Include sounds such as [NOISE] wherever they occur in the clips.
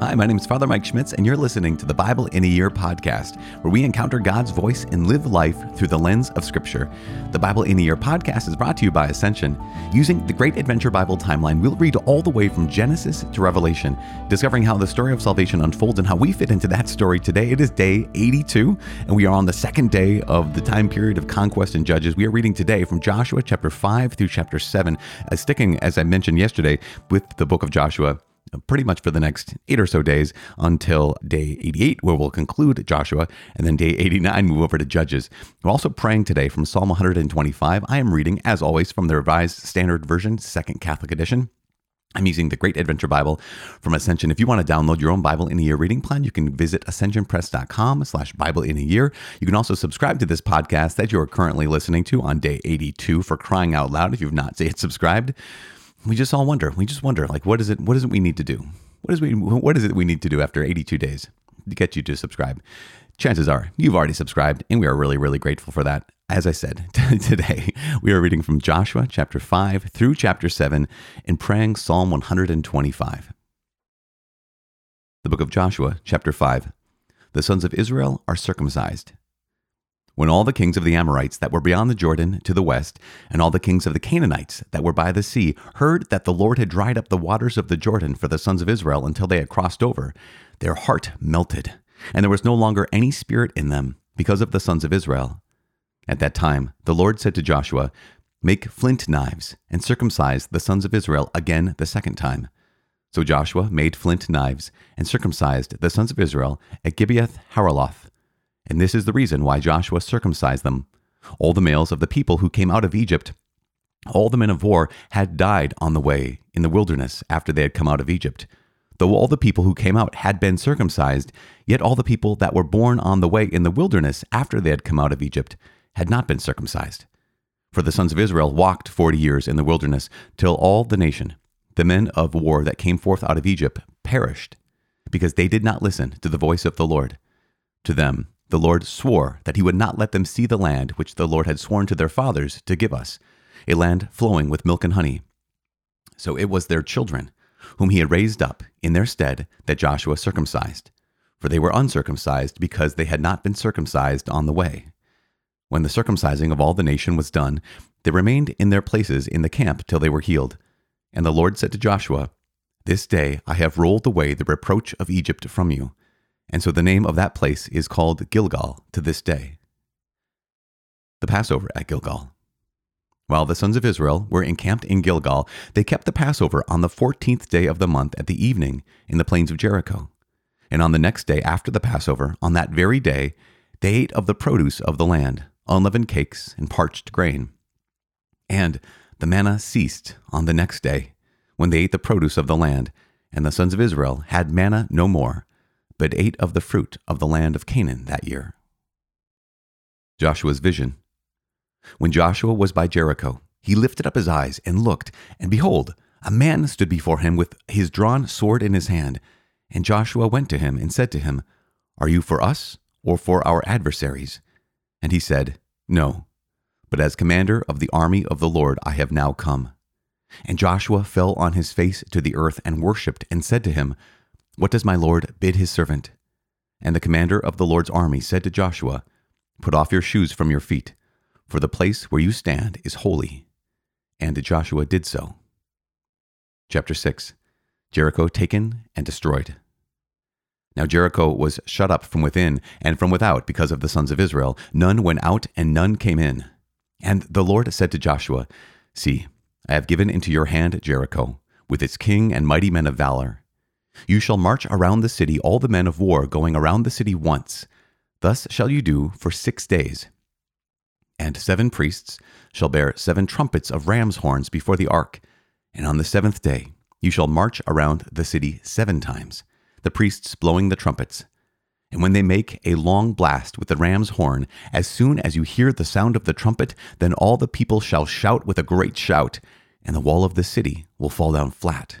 Hi, my name is Father Mike Schmitz, and you're listening to the Bible in a Year podcast, where we encounter God's voice and live life through the lens of Scripture. The Bible in a Year podcast is brought to you by Ascension. Using the Great Adventure Bible timeline, we'll read all the way from Genesis to Revelation, discovering how the story of salvation unfolds and how we fit into that story today. It is day 82, and we are on the second day of the time period of conquest and judges. We are reading today from Joshua chapter 5 through chapter 7, uh, sticking, as I mentioned yesterday, with the book of Joshua pretty much for the next eight or so days until day 88, where we'll conclude Joshua, and then day 89, move over to Judges. We're also praying today from Psalm 125. I am reading, as always, from the Revised Standard Version, Second Catholic Edition. I'm using the Great Adventure Bible from Ascension. If you want to download your own Bible in a Year reading plan, you can visit ascensionpress.com slash Bible in a Year. You can also subscribe to this podcast that you are currently listening to on day 82 for crying out loud if you've not yet subscribed we just all wonder. We just wonder, like, what is it? What is it we need to do? What is we? What is it we need to do after 82 days to get you to subscribe? Chances are you've already subscribed, and we are really, really grateful for that. As I said [LAUGHS] today, we are reading from Joshua chapter 5 through chapter 7 and praying Psalm 125. The book of Joshua, chapter 5. The sons of Israel are circumcised. When all the kings of the Amorites that were beyond the Jordan to the west, and all the kings of the Canaanites that were by the sea, heard that the Lord had dried up the waters of the Jordan for the sons of Israel until they had crossed over, their heart melted, and there was no longer any spirit in them because of the sons of Israel. At that time, the Lord said to Joshua, Make flint knives and circumcise the sons of Israel again the second time. So Joshua made flint knives and circumcised the sons of Israel at Gibeath Haaraloth and this is the reason why Joshua circumcised them. All the males of the people who came out of Egypt, all the men of war, had died on the way in the wilderness after they had come out of Egypt. Though all the people who came out had been circumcised, yet all the people that were born on the way in the wilderness after they had come out of Egypt had not been circumcised. For the sons of Israel walked forty years in the wilderness, till all the nation, the men of war that came forth out of Egypt, perished, because they did not listen to the voice of the Lord. To them the Lord swore that he would not let them see the land which the Lord had sworn to their fathers to give us, a land flowing with milk and honey. So it was their children, whom he had raised up in their stead, that Joshua circumcised, for they were uncircumcised because they had not been circumcised on the way. When the circumcising of all the nation was done, they remained in their places in the camp till they were healed. And the Lord said to Joshua, This day I have rolled away the reproach of Egypt from you and so the name of that place is called Gilgal to this day. The Passover at Gilgal. While the sons of Israel were encamped in Gilgal, they kept the Passover on the fourteenth day of the month at the evening in the plains of Jericho. And on the next day after the Passover, on that very day, they ate of the produce of the land, unleavened cakes and parched grain. And the manna ceased on the next day, when they ate the produce of the land, and the sons of Israel had manna no more, but ate of the fruit of the land of Canaan that year. Joshua's vision. When Joshua was by Jericho, he lifted up his eyes and looked, and behold, a man stood before him with his drawn sword in his hand. And Joshua went to him and said to him, Are you for us or for our adversaries? And he said, No, but as commander of the army of the Lord I have now come. And Joshua fell on his face to the earth and worshipped, and said to him, what does my Lord bid his servant? And the commander of the Lord's army said to Joshua, Put off your shoes from your feet, for the place where you stand is holy. And Joshua did so. Chapter 6 Jericho taken and destroyed. Now Jericho was shut up from within and from without because of the sons of Israel. None went out and none came in. And the Lord said to Joshua, See, I have given into your hand Jericho, with its king and mighty men of valor. You shall march around the city, all the men of war going around the city once. Thus shall you do for six days. And seven priests shall bear seven trumpets of ram's horns before the ark. And on the seventh day you shall march around the city seven times, the priests blowing the trumpets. And when they make a long blast with the ram's horn, as soon as you hear the sound of the trumpet, then all the people shall shout with a great shout, and the wall of the city will fall down flat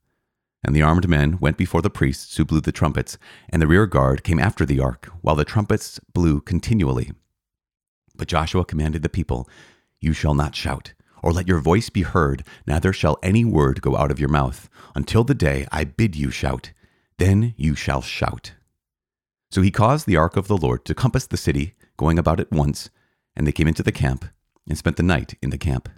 And the armed men went before the priests who blew the trumpets, and the rear guard came after the ark, while the trumpets blew continually. But Joshua commanded the people, You shall not shout, or let your voice be heard, neither shall any word go out of your mouth, until the day I bid you shout. Then you shall shout. So he caused the ark of the Lord to compass the city, going about it once, and they came into the camp, and spent the night in the camp.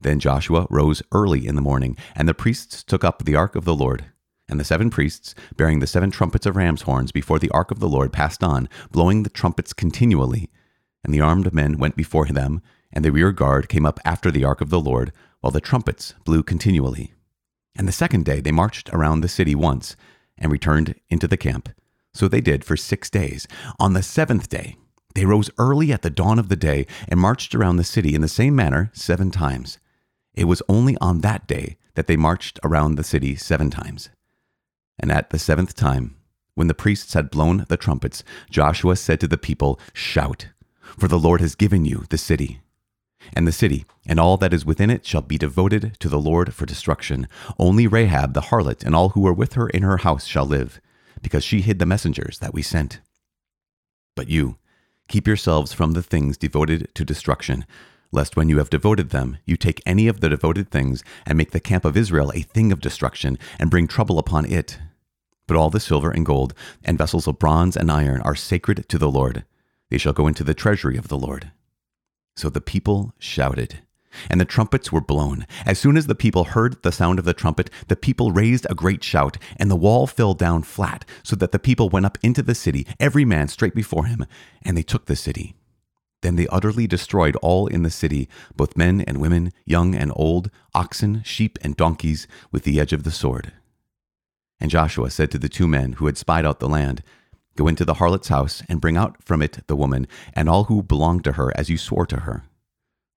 Then Joshua rose early in the morning, and the priests took up the ark of the Lord. And the seven priests, bearing the seven trumpets of ram's horns before the ark of the Lord, passed on, blowing the trumpets continually. And the armed men went before them, and the rear guard came up after the ark of the Lord, while the trumpets blew continually. And the second day they marched around the city once, and returned into the camp. So they did for six days. On the seventh day, they rose early at the dawn of the day, and marched around the city in the same manner seven times. It was only on that day that they marched around the city seven times. And at the seventh time, when the priests had blown the trumpets, Joshua said to the people, Shout, for the Lord has given you the city. And the city and all that is within it shall be devoted to the Lord for destruction. Only Rahab the harlot and all who were with her in her house shall live, because she hid the messengers that we sent. But you, keep yourselves from the things devoted to destruction lest when you have devoted them, you take any of the devoted things and make the camp of Israel a thing of destruction and bring trouble upon it. But all the silver and gold and vessels of bronze and iron are sacred to the Lord. They shall go into the treasury of the Lord. So the people shouted, and the trumpets were blown. As soon as the people heard the sound of the trumpet, the people raised a great shout, and the wall fell down flat, so that the people went up into the city, every man straight before him, and they took the city. Then they utterly destroyed all in the city, both men and women, young and old, oxen, sheep, and donkeys, with the edge of the sword. And Joshua said to the two men who had spied out the land, Go into the harlot's house, and bring out from it the woman, and all who belonged to her, as you swore to her.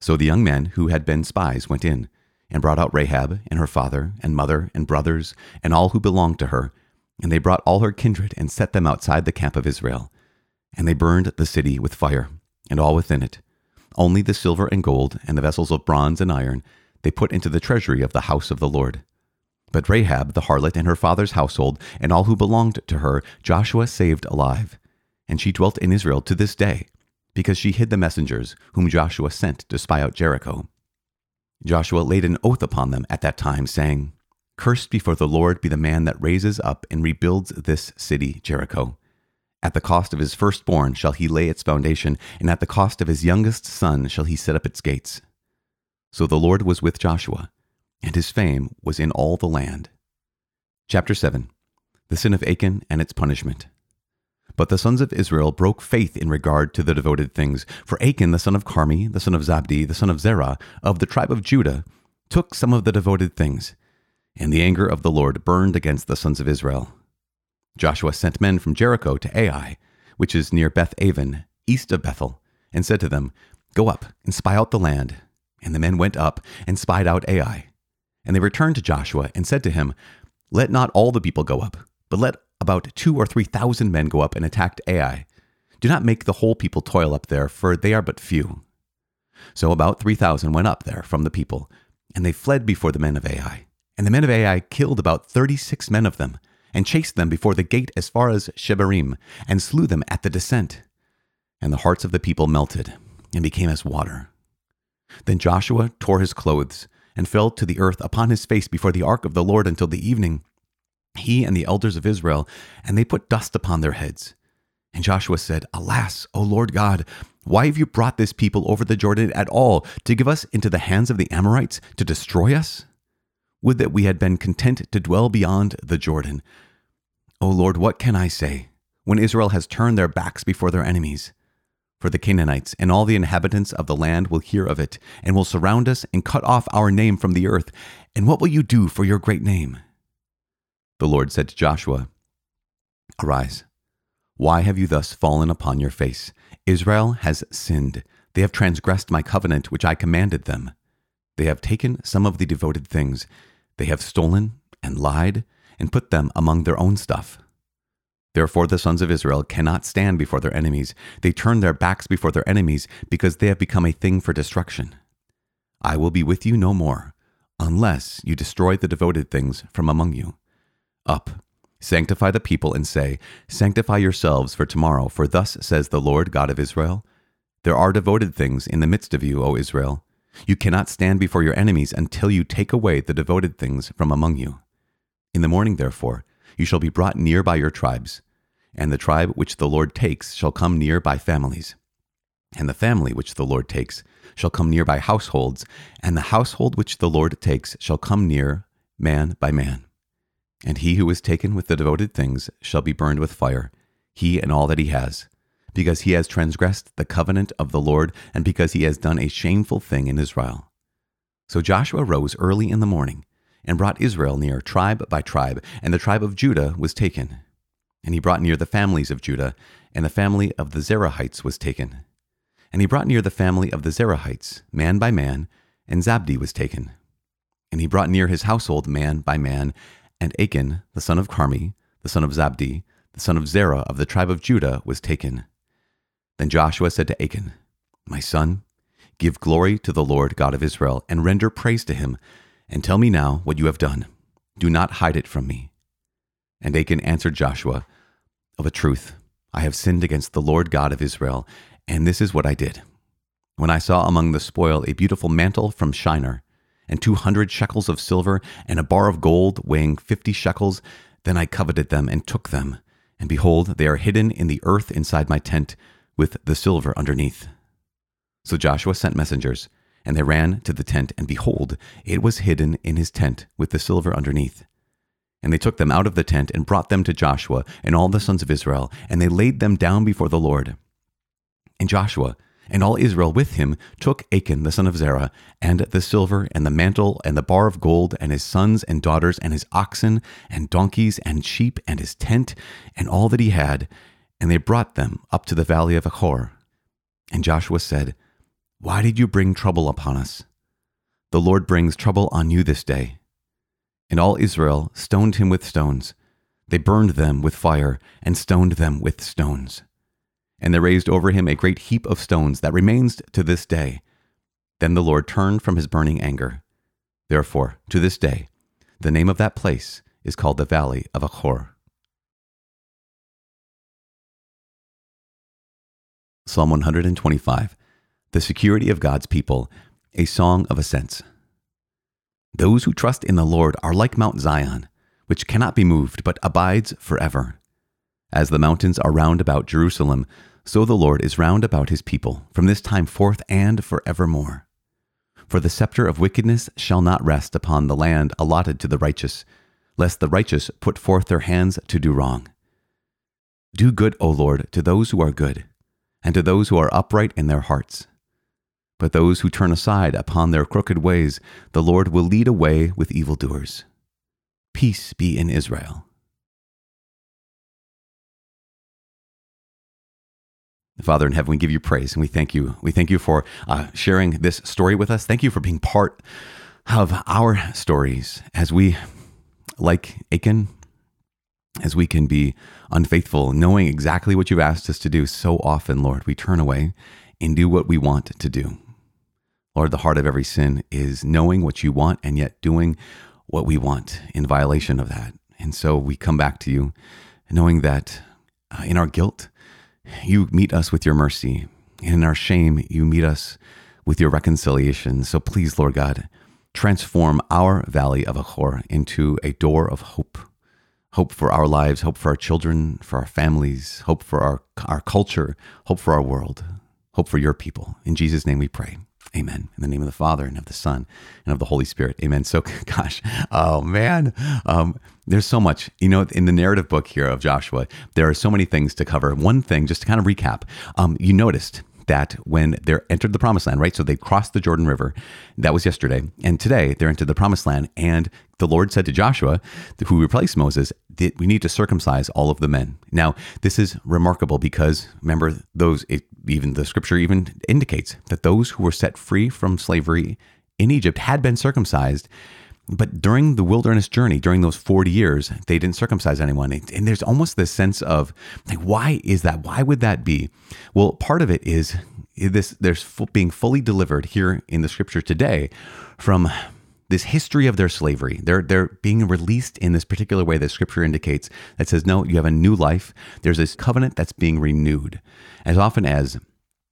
So the young men who had been spies went in, and brought out Rahab, and her father, and mother, and brothers, and all who belonged to her, and they brought all her kindred, and set them outside the camp of Israel. And they burned the city with fire and all within it. Only the silver and gold and the vessels of bronze and iron they put into the treasury of the house of the Lord. But Rahab the harlot and her father's household and all who belonged to her Joshua saved alive. And she dwelt in Israel to this day, because she hid the messengers whom Joshua sent to spy out Jericho. Joshua laid an oath upon them at that time, saying, Cursed before the Lord be the man that raises up and rebuilds this city, Jericho. At the cost of his firstborn shall he lay its foundation, and at the cost of his youngest son shall he set up its gates. So the Lord was with Joshua, and his fame was in all the land. Chapter 7 The Sin of Achan and its Punishment. But the sons of Israel broke faith in regard to the devoted things. For Achan, the son of Carmi, the son of Zabdi, the son of Zerah, of the tribe of Judah, took some of the devoted things. And the anger of the Lord burned against the sons of Israel. Joshua sent men from Jericho to Ai, which is near Beth Aven, east of Bethel, and said to them, Go up and spy out the land. And the men went up and spied out Ai. And they returned to Joshua and said to him, Let not all the people go up, but let about two or three thousand men go up and attack Ai. Do not make the whole people toil up there, for they are but few. So about three thousand went up there from the people, and they fled before the men of Ai. And the men of Ai killed about thirty six men of them, and chased them before the gate as far as Shebarim, and slew them at the descent. And the hearts of the people melted, and became as water. Then Joshua tore his clothes, and fell to the earth upon his face before the ark of the Lord until the evening, he and the elders of Israel, and they put dust upon their heads. And Joshua said, Alas, O Lord God, why have you brought this people over the Jordan at all to give us into the hands of the Amorites to destroy us? Would that we had been content to dwell beyond the Jordan. O Lord, what can I say when Israel has turned their backs before their enemies? For the Canaanites and all the inhabitants of the land will hear of it, and will surround us and cut off our name from the earth. And what will you do for your great name? The Lord said to Joshua, Arise. Why have you thus fallen upon your face? Israel has sinned. They have transgressed my covenant which I commanded them. They have taken some of the devoted things they have stolen and lied and put them among their own stuff. Therefore, the sons of Israel cannot stand before their enemies. They turn their backs before their enemies because they have become a thing for destruction. I will be with you no more, unless you destroy the devoted things from among you. Up, sanctify the people, and say, Sanctify yourselves for tomorrow, for thus says the Lord God of Israel There are devoted things in the midst of you, O Israel. You cannot stand before your enemies until you take away the devoted things from among you. In the morning, therefore, you shall be brought near by your tribes, and the tribe which the Lord takes shall come near by families. And the family which the Lord takes shall come near by households, and the household which the Lord takes shall come near man by man. And he who is taken with the devoted things shall be burned with fire, he and all that he has, because he has transgressed the covenant of the Lord, and because he has done a shameful thing in Israel. So Joshua rose early in the morning and brought Israel near tribe by tribe, and the tribe of Judah was taken. And he brought near the families of Judah, and the family of the Zerahites was taken. And he brought near the family of the Zerahites, man by man, and Zabdi was taken. And he brought near his household man by man, and Achan, the son of Carmi, the son of Zabdi, the son of Zerah of the tribe of Judah, was taken. Then Joshua said to Achan, My son, give glory to the Lord God of Israel, and render praise to him, and tell me now what you have done. Do not hide it from me. And Achan answered Joshua, Of a truth, I have sinned against the Lord God of Israel, and this is what I did. When I saw among the spoil a beautiful mantle from Shinar, and two hundred shekels of silver, and a bar of gold weighing fifty shekels, then I coveted them and took them. And behold, they are hidden in the earth inside my tent, with the silver underneath. So Joshua sent messengers, and they ran to the tent, and behold, it was hidden in his tent with the silver underneath. And they took them out of the tent and brought them to Joshua and all the sons of Israel, and they laid them down before the Lord. And Joshua and all Israel with him took Achan the son of Zerah, and the silver, and the mantle, and the bar of gold, and his sons and daughters, and his oxen, and donkeys, and sheep, and his tent, and all that he had, and they brought them up to the valley of Achor. And Joshua said, Why did you bring trouble upon us? The Lord brings trouble on you this day. And all Israel stoned him with stones. They burned them with fire, and stoned them with stones. And they raised over him a great heap of stones that remains to this day. Then the Lord turned from his burning anger. Therefore, to this day, the name of that place is called the Valley of Achor. Psalm 125 The Security of God's People, a Song of Ascents. Those who trust in the Lord are like Mount Zion, which cannot be moved, but abides forever. As the mountains are round about Jerusalem, so the Lord is round about his people, from this time forth and forevermore. For the scepter of wickedness shall not rest upon the land allotted to the righteous, lest the righteous put forth their hands to do wrong. Do good, O Lord, to those who are good and to those who are upright in their hearts. But those who turn aside upon their crooked ways, the Lord will lead away with evildoers. Peace be in Israel. Father in heaven, we give you praise and we thank you. We thank you for uh, sharing this story with us. Thank you for being part of our stories as we, like Achan, as we can be unfaithful, knowing exactly what you've asked us to do. So often, Lord, we turn away and do what we want to do. Lord, the heart of every sin is knowing what you want and yet doing what we want in violation of that. And so we come back to you knowing that uh, in our guilt, you meet us with your mercy. And in our shame, you meet us with your reconciliation. So please, Lord God, transform our valley of Achor into a door of hope hope for our lives, hope for our children, for our families, hope for our, our culture, hope for our world, hope for your people. In Jesus' name we pray. Amen. In the name of the Father and of the Son and of the Holy Spirit. Amen. So, [LAUGHS] gosh, oh man, um, there's so much. You know, in the narrative book here of Joshua, there are so many things to cover. One thing, just to kind of recap, um, you noticed that when they're entered the promised land, right? So they crossed the Jordan River. That was yesterday. And today they're into the promised land. And the Lord said to Joshua, who replaced Moses, we need to circumcise all of the men. Now, this is remarkable because remember, those, it, even the scripture even indicates that those who were set free from slavery in Egypt had been circumcised but during the wilderness journey, during those 40 years, they didn't circumcise anyone. And there's almost this sense of like, why is that? Why would that be? Well, part of it is this there's being fully delivered here in the scripture today from this history of their slavery. They're they're being released in this particular way that scripture indicates that says, no, you have a new life. There's this covenant that's being renewed. As often as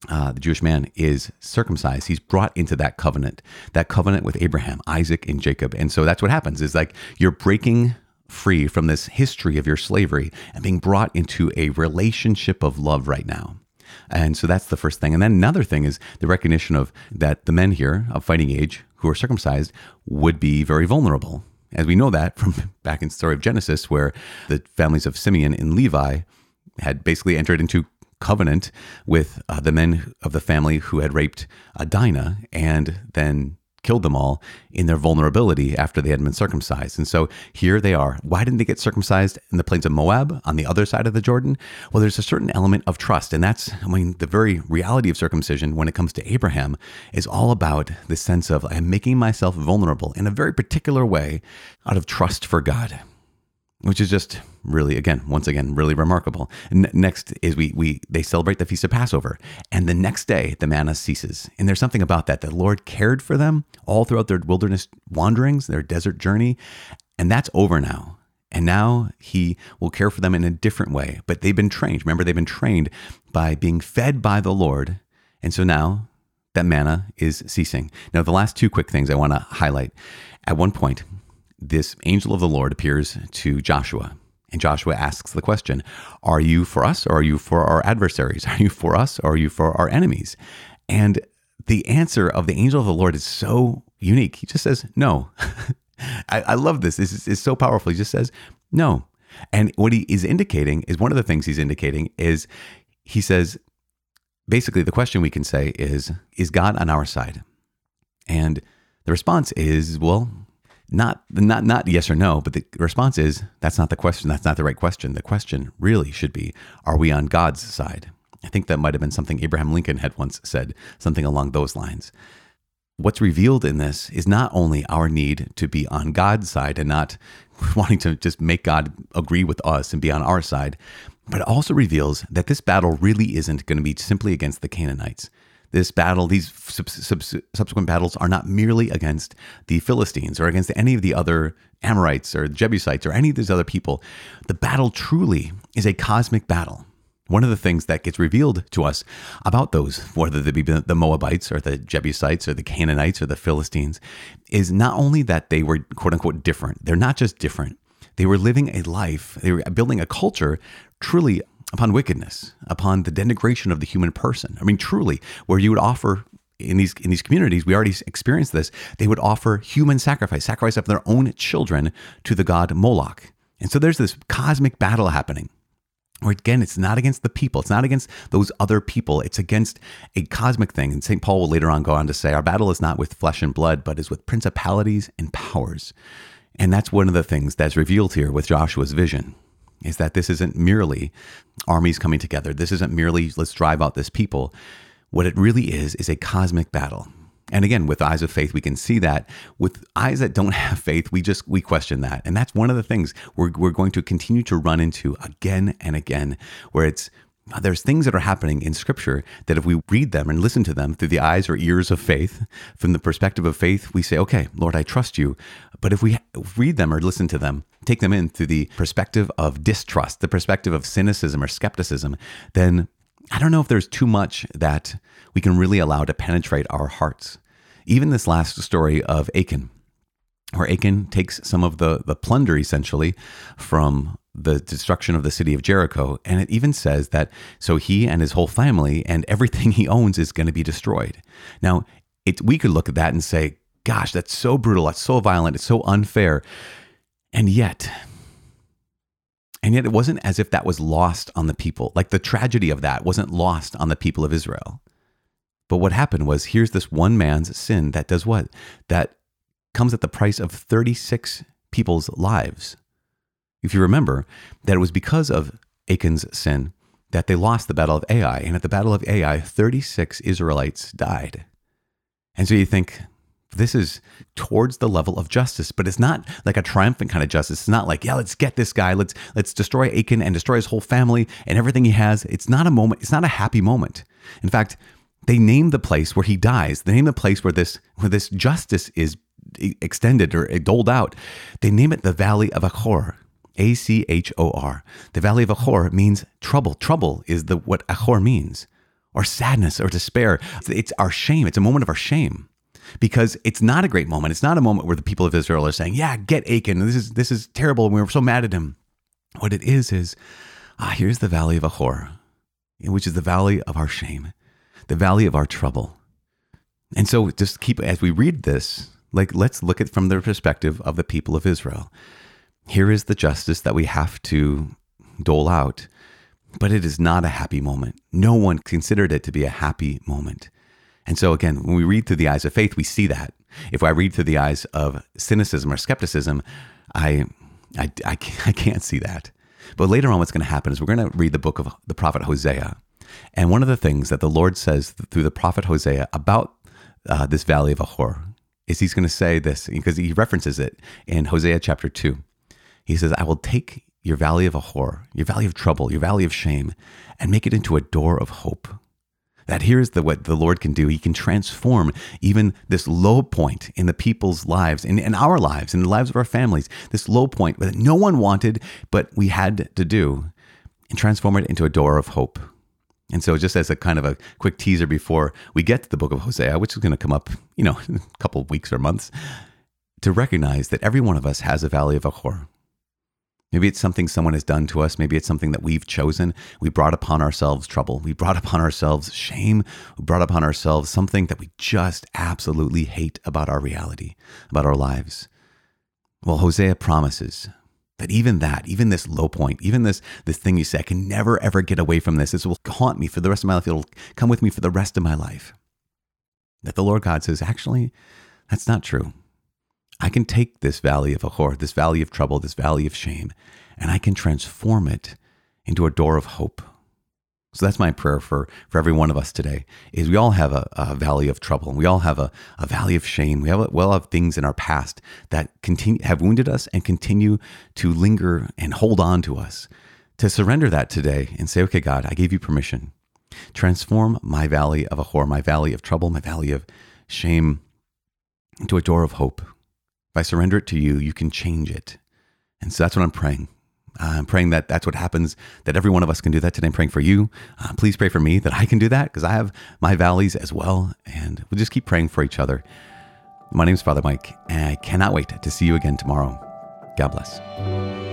uh, the Jewish man is circumcised, he's brought into that covenant, that covenant with Abraham, Isaac, and Jacob. And so that's what happens is like you're breaking free from this history of your slavery and being brought into a relationship of love right now. And so that's the first thing. And then another thing is the recognition of that the men here of fighting age who are circumcised would be very vulnerable. As we know that from [LAUGHS] back in the story of Genesis, where the families of Simeon and Levi had basically entered into covenant with uh, the men of the family who had raped uh, Dinah and then killed them all in their vulnerability after they had been circumcised. And so here they are. Why didn't they get circumcised in the plains of Moab on the other side of the Jordan? Well, there's a certain element of trust. And that's, I mean, the very reality of circumcision when it comes to Abraham is all about the sense of I'm making myself vulnerable in a very particular way out of trust for God which is just really again once again really remarkable. N- next is we we they celebrate the feast of passover and the next day the manna ceases. And there's something about that. The lord cared for them all throughout their wilderness wanderings their desert journey and that's over now. And now he will care for them in a different way. But they've been trained. Remember they've been trained by being fed by the lord. And so now that manna is ceasing. Now the last two quick things i want to highlight. At one point this angel of the Lord appears to Joshua. And Joshua asks the question Are you for us or are you for our adversaries? Are you for us or are you for our enemies? And the answer of the angel of the Lord is so unique. He just says, No. [LAUGHS] I, I, love this. This is, is so powerful. He just says, No. And what he is indicating is one of the things he's indicating is he says, basically, the question we can say is, Is God on our side? And the response is, Well, not not not yes or no, but the response is that's not the question. That's not the right question. The question really should be, are we on God's side? I think that might have been something Abraham Lincoln had once said, something along those lines. What's revealed in this is not only our need to be on God's side and not [LAUGHS] wanting to just make God agree with us and be on our side, but it also reveals that this battle really isn't going to be simply against the Canaanites this battle, these sub- sub- subsequent battles, are not merely against the Philistines or against any of the other Amorites or Jebusites or any of these other people. The battle truly is a cosmic battle. One of the things that gets revealed to us about those, whether they be the Moabites or the Jebusites or the Canaanites or the Philistines, is not only that they were quote unquote different, they're not just different, they were living a life, they were building a culture truly upon wickedness, upon the denigration of the human person. I mean, truly, where you would offer in these in these communities, we already experienced this. They would offer human sacrifice, sacrifice of their own children to the god Moloch. And so there's this cosmic battle happening. Where again, it's not against the people, it's not against those other people, it's against a cosmic thing. And St. Paul will later on go on to say, Our battle is not with flesh and blood, but is with principalities and powers. And that's one of the things that's revealed here with Joshua's vision is that this isn't merely armies coming together. This isn't merely let's drive out this people. What it really is is a cosmic battle. And again, with eyes of faith, we can see that. With eyes that don't [LAUGHS] have faith, we just we question that. And that's one of the things we're, we're going to continue to run into again and again, where it's Uh, there's things that are happening in scripture that if we read them and listen to them through the eyes or ears of faith, from the perspective of faith, we say, okay, Lord, I trust you. But if we read them or listen to them, take them in through the perspective of distrust, the perspective of cynicism or skepticism, then I don't know if there's too much that we can really allow to penetrate our hearts. Even this last story of Achan, where Achan takes some of the, the plunder essentially from the destruction of the city of Jericho. And it even says that so he and his whole family and everything [LAUGHS] he owns is going to be destroyed. Now, it, we could look at that and say, gosh, that's so brutal, that's so violent, it's so unfair. And yet, and yet it wasn't as if that was lost on the people. Like the tragedy of that wasn't lost on the people of Israel. But what happened was here's this one man's sin that does what? That comes at the price of 36 people's lives. If you remember, that it was because of Achan's sin that they lost the Battle of Ai. And at the Battle of Ai, 36 Israelites died. And so you think, This is towards the level of justice, but it's not like a triumphant kind of justice. It's not like, yeah, let's get this guy. Let's let's destroy Achan and destroy his whole family and everything he has. It's not a moment. It's not a happy moment. In fact, they name the place where he dies. They name the place where this where this justice is extended or doled out. They name it the Valley of Achor. A C H O R. The Valley of Achor means trouble. Trouble is the what Achor means, or sadness or despair. It's our shame. It's a moment of our shame because it's not a great moment. It's not a moment where the people of Israel are saying, "Yeah, get Achan. This is this is terrible. We were so mad at him." What it is is, ah, here's the Valley of Achor, which is the valley of our shame, the valley of our trouble. And so, just keep as we read this, like let's look at from the perspective of the people of Israel. Here is the justice that we have to dole out, but it is not a happy moment. No one considered it to be a happy moment. And so, again, when we read through the eyes of faith, we see that. If I read through the eyes of cynicism or skepticism, I, I, I, [LAUGHS] can't see that. But later on, what's going to happen is we're going to read the book of the prophet Hosea. And one of the things that the Lord says through the prophet Hosea about uh, this valley of Achor is he's going to say this because he references it in Hosea chapter 2. He says, I will take your valley of Achor, your valley of trouble, your valley of shame, and make it into a door of hope. That here's the what the Lord can do. He can transform even this low point in the people's lives, in, in our lives, in the lives of our families, this low point that no one wanted, but we had to do, and transform it into a door of hope. And so, just as a kind of a quick teaser before we get to the book of Hosea, which is going to come up, you know, in [LAUGHS] a couple of weeks or months, to recognize that every one of us has a valley of Achor. Maybe it's something someone has done to us. Maybe it's something that we've chosen. We brought upon ourselves trouble. We brought upon ourselves shame. We brought upon ourselves something that we just absolutely hate about our reality, about our lives. Well, Hosea promises that even that, even this low point, even this, this thing you say, I can never ever get away from this. This will haunt me for the rest of my life. It'll come with me for the rest of my life. That the Lord God says, actually, that's not true. I can take this valley of Achor, this valley of trouble, this valley of shame, and I can transform it into a door of hope. So that's my prayer for, for every one of us today is we all have a, a valley of trouble. We all have a, a valley of shame. We, have we all have things in our past that continue, have wounded us and continue to linger and hold on to us. To surrender that today and say, okay, God, I gave you permission. Transform my valley of a Achor, my valley of trouble, my valley of shame into a door of hope. I surrender it to you, you can change it. And so that's what I'm praying. Uh, I'm praying that that's what happens, that every one of us can do that today. I'm praying for you. Uh, please pray for me that I can do that because I have my valleys as well. And we'll just keep praying for each other. My name is Father Mike, and I cannot wait to see you again tomorrow. God bless.